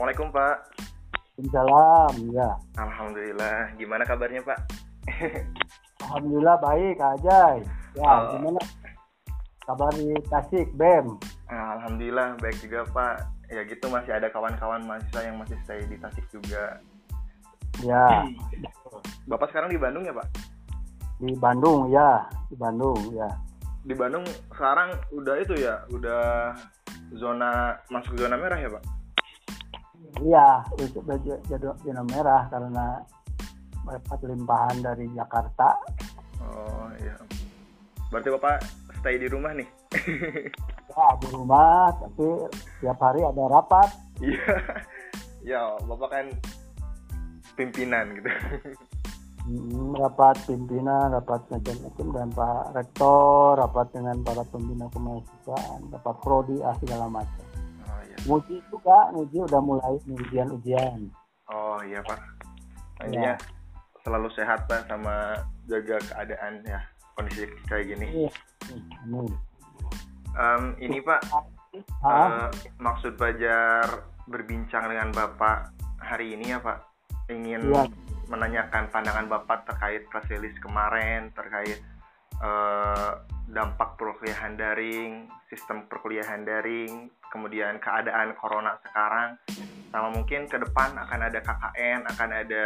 Assalamualaikum Pak. Salam, ya. Alhamdulillah. Gimana kabarnya Pak? Alhamdulillah baik, Ajay. Ya, Oh. gimana kabar di Tasik, BEM? Alhamdulillah baik juga Pak. Ya gitu masih ada kawan-kawan mahasiswa yang masih stay di Tasik juga. Ya, Bapak sekarang di Bandung ya Pak? di Bandung, ya. Di Bandung, ya. Di Bandung sekarang udah itu ya, udah zona masuk zona merah ya Pak? Iya, baju- jadi zona merah karena mendapat limpahan dari Jakarta. Oh iya. Berarti Bapak stay di rumah nih? Ya, di rumah, tapi tiap hari ada rapat. Iya. ya Bapak kan pimpinan gitu. Hmm, rapat pimpinan, rapat macam-macam dengan Pak Rektor, rapat dengan para pembina kemahasiswaan, rapat prodi, ah, segala macam. Iya. Nguji juga, nguji udah mulai ujian-ujian. Oh iya Pak. Intinya selalu sehat Pak sama jaga keadaan ya kondisi kayak gini. Iya. Amin. Em, ini Pak eh, maksud Bajar berbincang dengan Bapak hari ini ya Pak ingin Iya. menanyakan pandangan Bapak terkait press release kemarin terkait eh, dampak perkuliahan daring, sistem perkuliahan daring, kemudian keadaan corona sekarang, sama mungkin ke depan akan ada KKN, akan ada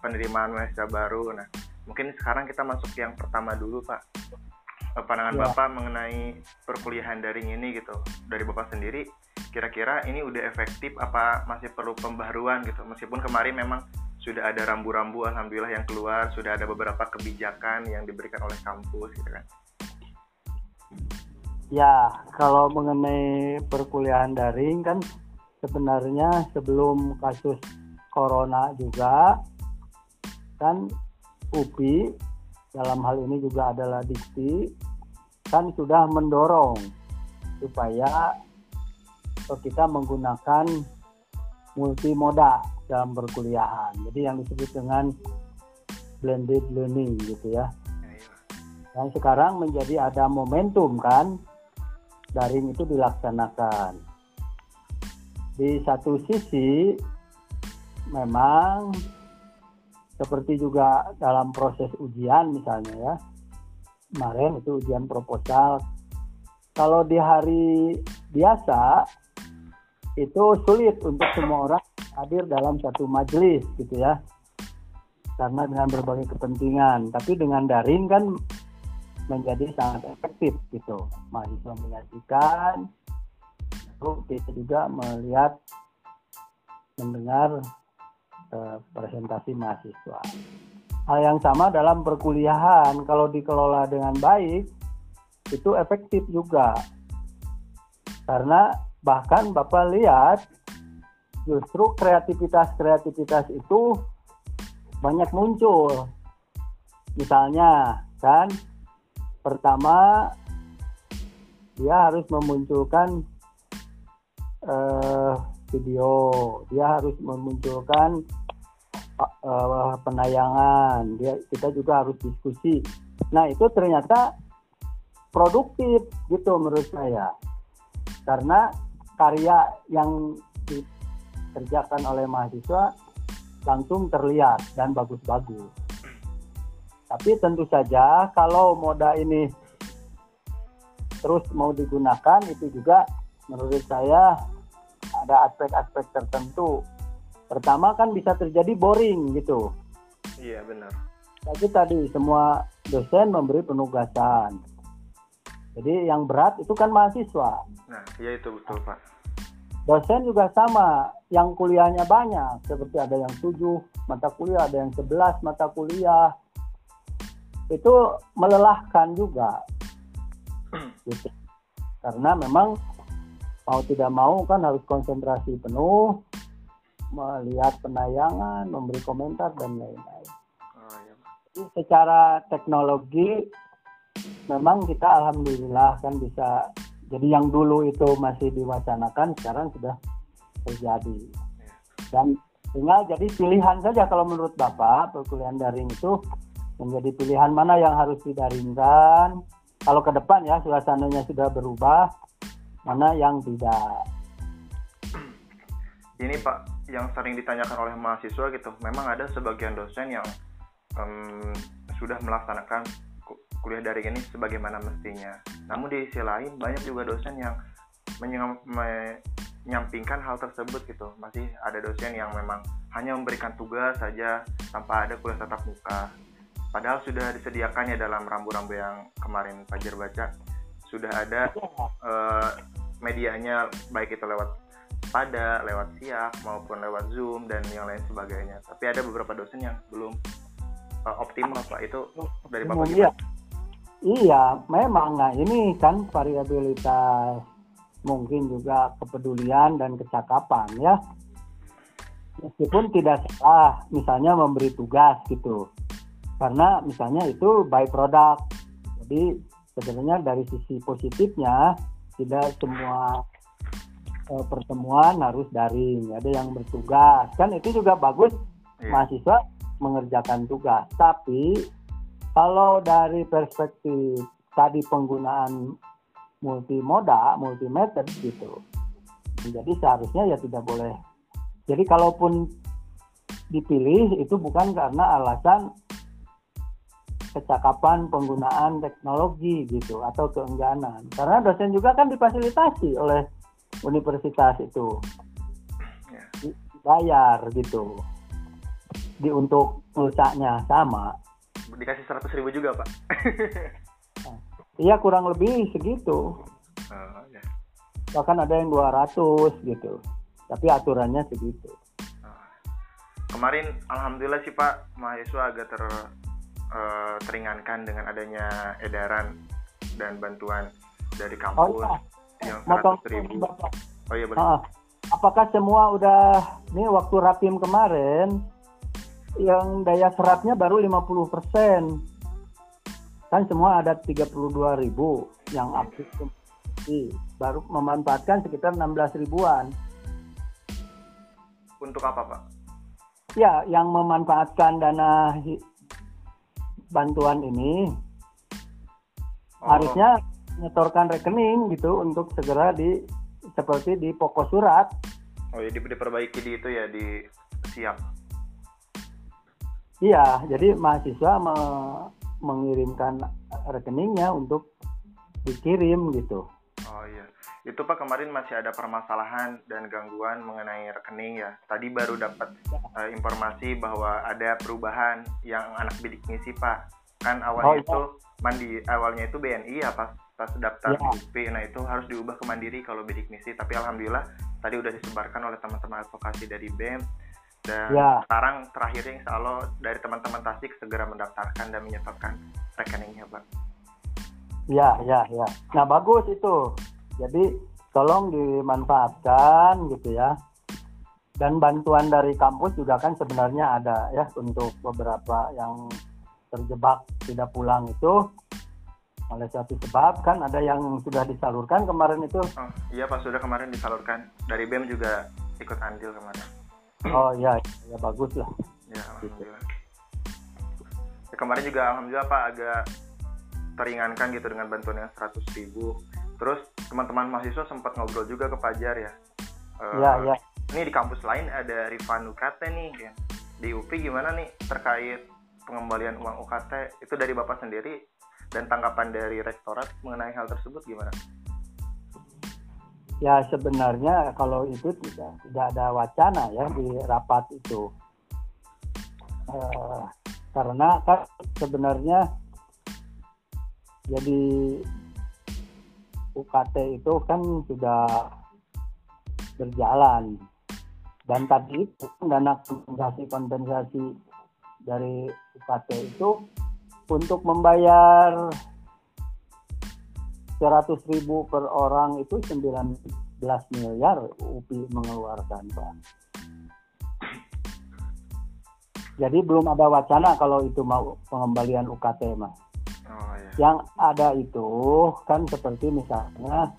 penerimaan mahasiswa baru. Nah, mungkin sekarang kita masuk yang pertama dulu Pak. Eh, Pandangan Ya. Bapak mengenai perkuliahan daring ini gitu, dari Bapak sendiri, kira-kira ini udah efektif apa masih perlu pembaharuan gitu? Meskipun kemarin memang sudah ada rambu-rambu alhamdulillah yang keluar sudah ada beberapa kebijakan yang diberikan oleh kampus gitu kan ya, kalau mengenai perkuliahan daring kan sebenarnya sebelum kasus corona juga kan UPI dalam hal ini juga adalah Dikti kan sudah mendorong supaya kita menggunakan multimoda dalam perkuliahan. Jadi yang disebut dengan blended learning gitu ya. Dan sekarang menjadi ada momentum kan daring itu dilaksanakan. Di satu sisi memang seperti juga dalam proses ujian misalnya ya. Kemarin itu ujian proposal. Kalau di hari biasa itu sulit untuk semua orang hadir dalam satu majelis gitu ya. Karena dengan berbagai kepentingan. Tapi dengan daring kan menjadi sangat efektif gitu. Mahasiswa menyaksikan, lalu kita juga melihat, mendengar eh, presentasi mahasiswa. Hal yang sama dalam perkuliahan, kalau dikelola dengan baik, itu efektif juga. Karena bahkan Bapak lihat, justru kreativitas-kreativitas itu banyak muncul. Misalnya, kan, pertama dia harus memunculkan eh, video, dia harus memunculkan eh, penayangan, dia kita juga harus diskusi. Nah itu ternyata produktif gitu menurut saya, karena karya yang dikerjakan oleh mahasiswa langsung terlihat dan bagus-bagus. Tapi tentu saja kalau moda ini terus mau digunakan itu juga menurut saya ada aspek-aspek tertentu. Pertama kan bisa terjadi boring gitu. iya benar Tapi tadi semua dosen memberi penugasan. Jadi yang berat itu kan mahasiswa. nah iya itu betul pak Dosen juga sama, yang kuliahnya banyak, seperti ada yang 7 mata kuliah, ada yang 11 mata kuliah. Itu melelahkan juga. Gitu. Karena memang mau tidak mau kan harus konsentrasi penuh, melihat penayangan, memberi komentar dan lain-lain. oh iya. Jadi secara teknologi memang kita alhamdulillah kan bisa jadi yang dulu itu masih diwacanakan sekarang sudah terjadi dan tinggal jadi pilihan saja kalau menurut Bapak perkuliahan daring itu menjadi pilihan mana yang harus didaringkan kalau ke depan ya suasananya sudah berubah mana yang tidak ini Pak yang sering ditanyakan oleh mahasiswa gitu, memang ada sebagian dosen yang um, sudah melaksanakan kuliah daring ini sebagaimana mestinya. Namun di sisi lain banyak juga dosen yang menyampingkan hal tersebut gitu. Masih ada dosen yang memang hanya memberikan tugas saja tanpa ada kuliah tatap muka. Padahal sudah disediakan ya dalam rambu-rambu yang kemarin Fajar baca sudah ada uh, medianya baik itu lewat pada, lewat siap maupun lewat Zoom dan yang lain sebagainya. Tapi ada beberapa dosen yang belum uh, optimal Pak. Itu dari Bapak Iya. Iya, memang. Nah, ini kan variabilitas mungkin juga kepedulian dan kecakapan ya. Meskipun tidak salah misalnya memberi tugas gitu. Karena misalnya itu by product. Jadi sebenarnya dari sisi positifnya tidak semua eh, pertemuan harus daring. Ada yang bertugas. Kan itu juga bagus yeah. mahasiswa mengerjakan tugas. Tapi kalau dari perspektif tadi penggunaan multimoda, multimeter gitu, jadi seharusnya ya tidak boleh. Jadi kalaupun dipilih itu bukan karena alasan kecakapan penggunaan teknologi gitu atau keengganan. Karena dosen juga kan difasilitasi oleh universitas itu. Ya. Bayar gitu. Di untuk pulsanya sama dikasih seratus ribu juga pak iya kurang lebih segitu oh, ya. bahkan ada yang 200 gitu tapi aturannya segitu oh. kemarin alhamdulillah sih pak mahasiswa agak ter uh, teringankan dengan adanya edaran dan bantuan dari kampus oh, iya. yang seratus ribu. oh iya benar apakah semua udah ini waktu rapim kemarin yang daya serapnya baru 50 persen? Kan semua ada 32 ribu yang aktif baru memanfaatkan sekitar 16 ribuan. Untuk apa pak? Ya yang memanfaatkan dana bantuan ini oh. harusnya nyetorkan rekening gitu untuk segera di seperti di pokok surat. Oh ya diperbaiki di itu ya di siap. Iya, jadi mahasiswa me mengirimkan rekeningnya untuk dikirim gitu. Oh iya, itu Pak kemarin masih ada permasalahan dan gangguan mengenai rekening ya. Tadi baru dapat uh, informasi bahwa ada perubahan yang anak bidik misi Pak. Kan awalnya oh, iya. itu mandi awalnya itu BNI ya pas pas daftar ya. UP nah itu harus diubah ke mandiri kalau bidik misi tapi alhamdulillah tadi udah disebarkan oleh teman-teman advokasi dari BEM dan ya. sekarang terakhirnya insya Allah dari teman-teman Tasik segera mendaftarkan dan menyetorkan rekeningnya, Pak. Ya, ya, ya. Nah, bagus itu. Jadi, tolong dimanfaatkan gitu ya. Dan bantuan dari kampus juga kan sebenarnya ada ya untuk beberapa yang terjebak tidak pulang itu oleh suatu sebab kan ada yang sudah disalurkan kemarin itu. Oh, iya Pak, sudah kemarin disalurkan. Dari BEM juga ikut andil kemarin oh ya ya bagus lah ya alhamdulillah ya, kemarin juga alhamdulillah pak agak teringankan gitu dengan bantuan yang seratus ribu terus teman-teman mahasiswa sempat ngobrol juga ke Pajar ya uh, ya ya ini di kampus lain ada Rifan UKT nih ya. di UPI gimana nih terkait pengembalian uang UKT itu dari bapak sendiri dan tanggapan dari rektorat mengenai hal tersebut gimana? Ya sebenarnya kalau itu tidak tidak ada wacana ya di rapat itu uh, karena kan sebenarnya jadi UKT itu kan sudah berjalan dan tadi itu dana kompensasi kompensasi dari UKT itu untuk membayar 100 ribu per orang itu 19 miliar UPI mengeluarkan Pak. Jadi belum ada wacana kalau itu mau pengembalian UKT mas. Oh, iya. Yang ada itu kan seperti misalnya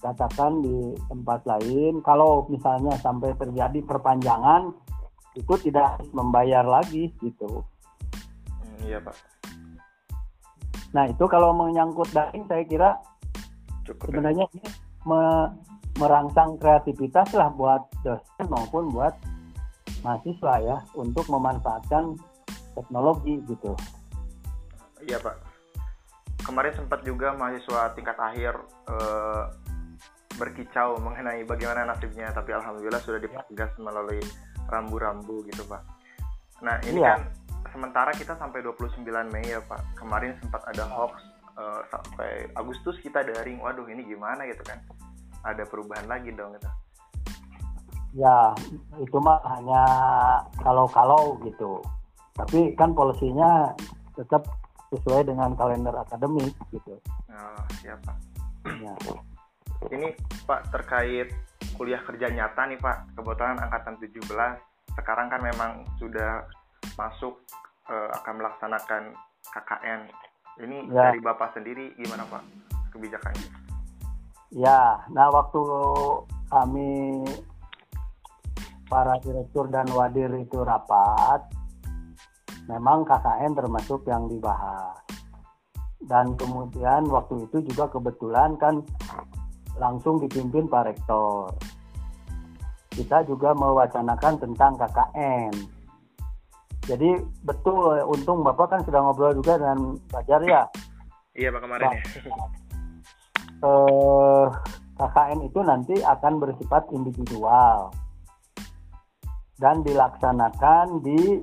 katakan di tempat lain kalau misalnya sampai terjadi perpanjangan itu tidak membayar lagi gitu. Hmm, iya pak. Nah itu kalau menyangkut daring saya kira Cukup, ya. sebenarnya ya? ini me merangsang kreativitas lah buat dosen maupun buat mahasiswa ya untuk memanfaatkan teknologi gitu. Iya pak. Kemarin sempat juga mahasiswa tingkat akhir eh, berkicau mengenai bagaimana nasibnya, tapi alhamdulillah sudah dipertegas melalui rambu-rambu gitu pak. Nah ini iya. kan sementara kita sampai 29 Mei ya Pak. Kemarin sempat ada hoax uh, sampai Agustus kita daring. Waduh ini gimana gitu kan? Ada perubahan lagi dong gitu. Ya itu mah hanya kalau-kalau gitu. Tapi kan polisinya tetap sesuai dengan kalender akademik gitu. Oh, siapa? Ya. Ini Pak terkait kuliah kerja nyata nih Pak. Kebetulan angkatan 17 sekarang kan memang sudah masuk uh, akan melaksanakan KKN. Ini ya. dari Bapak sendiri gimana Pak kebijakannya? Ya, nah waktu kami para direktur dan wadir itu rapat, memang KKN termasuk yang dibahas. Dan kemudian waktu itu juga kebetulan kan langsung dipimpin Pak Rektor. Kita juga mewacanakan tentang KKN jadi betul, untung Bapak kan sudah ngobrol juga dengan Fajar ya. Iya Pak kemarin ya. Eh, KKN itu nanti akan bersifat individual dan dilaksanakan di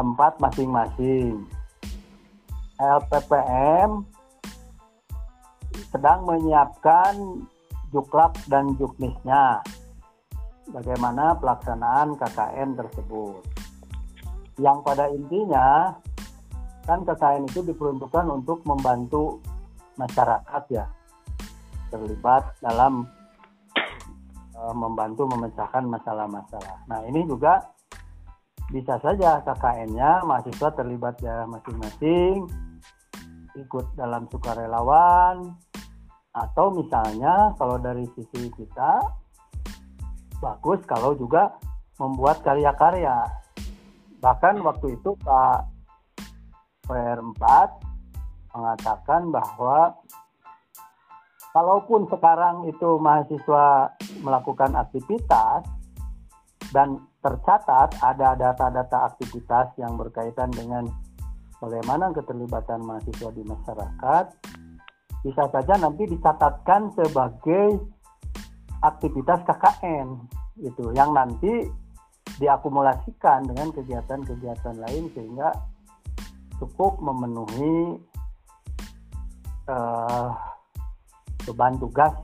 tempat masing-masing. LPPM sedang menyiapkan juklak dan juknisnya. Bagaimana pelaksanaan KKN tersebut yang pada intinya kan KKN itu diperuntukkan untuk membantu masyarakat ya terlibat dalam uh, membantu memecahkan masalah-masalah. Nah ini juga bisa saja KKN-nya mahasiswa terlibat ya masing-masing ikut dalam sukarelawan atau misalnya kalau dari sisi kita bagus kalau juga membuat karya-karya. Bahkan waktu itu Pak PR4 mengatakan bahwa kalaupun sekarang itu mahasiswa melakukan aktivitas dan tercatat ada data-data aktivitas yang berkaitan dengan bagaimana keterlibatan mahasiswa di masyarakat, bisa saja nanti dicatatkan sebagai aktivitas KKN gitu yang nanti diakumulasikan dengan kegiatan-kegiatan lain sehingga cukup memenuhi uh, beban tugas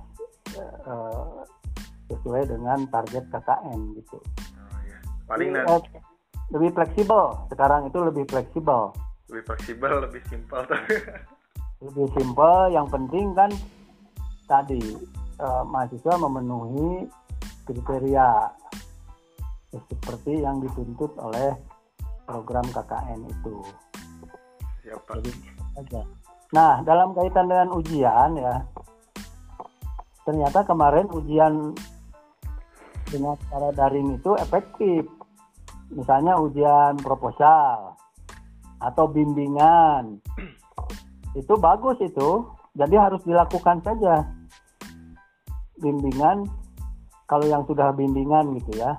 uh, sesuai dengan target KKN gitu. Paling Jadi, uh, lebih fleksibel sekarang itu lebih fleksibel. Lebih fleksibel, lebih simpel. lebih simpel. Yang penting kan tadi uh, mahasiswa memenuhi kriteria seperti yang dituntut oleh program KKN itu. Siapa? Jadi, aja. Nah, dalam kaitan dengan ujian ya, ternyata kemarin ujian dengan cara daring itu efektif. Misalnya ujian proposal atau bimbingan. Itu bagus itu. Jadi harus dilakukan saja. Bimbingan kalau yang sudah bimbingan gitu ya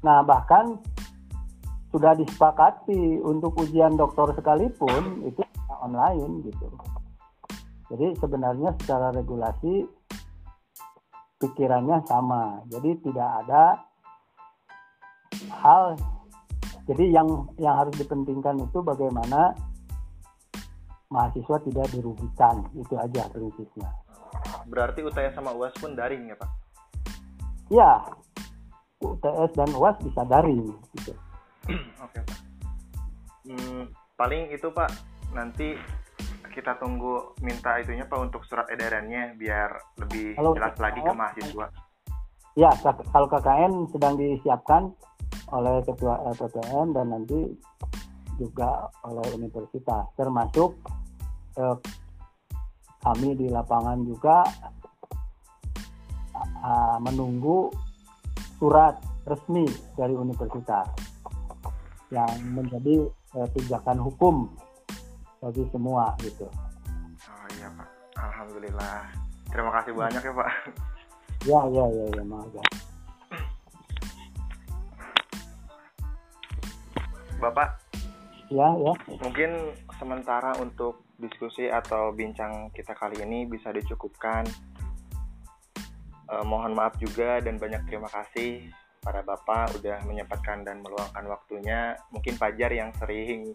Nah, bahkan sudah disepakati untuk ujian doktor sekalipun itu online gitu. Jadi sebenarnya secara regulasi pikirannya sama. Jadi tidak ada hal jadi yang yang harus dipentingkan itu bagaimana mahasiswa tidak dirugikan. Itu aja prinsipnya. Berarti UTS sama UAS pun daring ya, Pak? Ya, UTS dan UAS bisa daring gitu. Oke Pak. Hmm, paling itu Pak nanti kita tunggu minta itunya Pak untuk surat edarannya biar lebih kalau jelas lagi ke mahasiswa. Ya, kalau KKN sedang disiapkan oleh ketua LPPN dan nanti juga oleh universitas termasuk eh, kami di lapangan juga uh, menunggu surat resmi dari universitas yang menjadi eh, pijakan hukum bagi semua gitu. Oh iya Pak, Alhamdulillah. Terima kasih banyak ya Pak. Ya, ya, ya, ya, maaf ya. Bapak, Ya, ya. mungkin sementara untuk diskusi atau bincang kita kali ini bisa dicukupkan. Eh, mohon maaf juga dan banyak terima kasih para Bapak udah menyempatkan dan meluangkan waktunya. Mungkin Fajar yang sering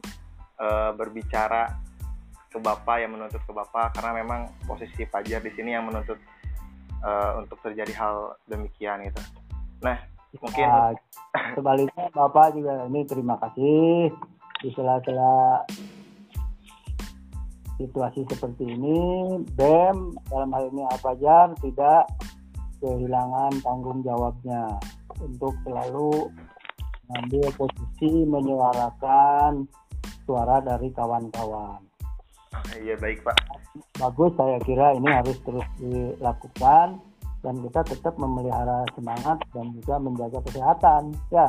eh, berbicara ke Bapak yang menuntut ke Bapak karena memang posisi Fajar di sini yang menuntut eh, untuk terjadi hal demikian gitu. Nah, mungkin Ya, sebaliknya Bapak juga ini terima kasih di sela-sela situasi seperti ini BEM dalam hal ini Apajar tidak kehilangan tanggung jawabnya untuk selalu mengambil posisi menyuarakan suara dari kawan-kawan. iya baik Pak. Bagus saya kira ini harus terus dilakukan dan kita tetap memelihara semangat dan juga menjaga kesehatan ya.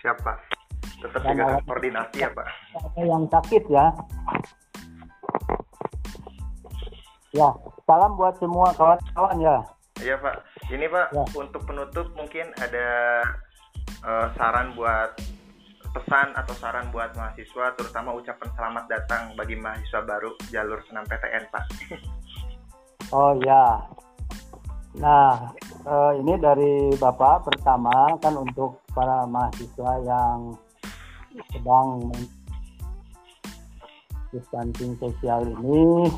Siap Pak. Tetap alat- koordinasi ya Pak. ada yang sakit ya. Ya, salam buat semua kawan-kawan ya. Iya Pak. Ini Pak Ya. untuk penutup mungkin ada eh, saran buat pesan atau saran buat mahasiswa terutama ucapan selamat datang bagi mahasiswa baru jalur senam PTN Pak. Oh ya. Nah, eh, ini dari Bapak pertama kan untuk para mahasiswa yang sedang distancing sosial ini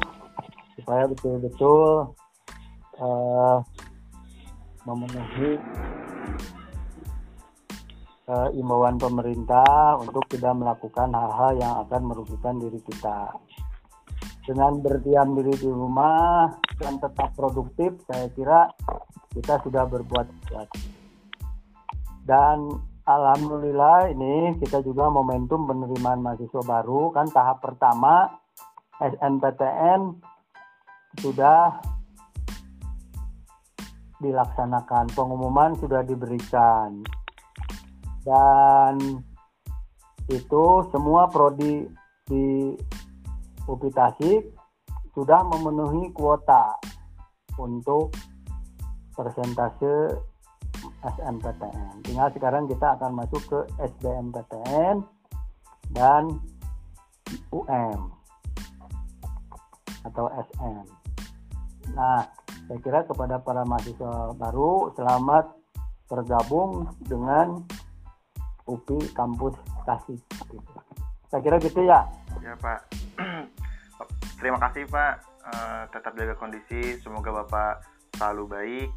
supaya betul-betul eh, memenuhi eh, imbauan pemerintah untuk tidak melakukan hal-hal yang akan merugikan diri kita. Dengan berdiam diri di rumah dan tetap produktif, saya kira kita sudah berbuat kuat. Dan alhamdulillah ini kita juga momentum penerimaan mahasiswa baru kan tahap pertama SNPTN sudah dilaksanakan, pengumuman sudah diberikan. Dan itu semua prodi di UPI Tasik sudah memenuhi kuota untuk persentase SNPTN. Tinggal sekarang kita akan masuk ke SBMPTN dan UM atau SM. Nah, saya kira kepada para mahasiswa baru selamat bergabung dengan UPI kampus Tasik. Saya kira gitu ya. Ya Pak. Terima kasih Pak. Eh, tetap jaga kondisi. Semoga Bapak selalu baik.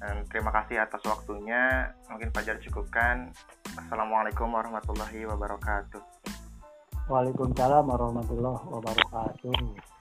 Dan terima kasih atas waktunya. Mungkin Fajar cukupkan. Assalamualaikum warahmatullahi wabarakatuh. Waalaikumsalam warahmatullahi wabarakatuh.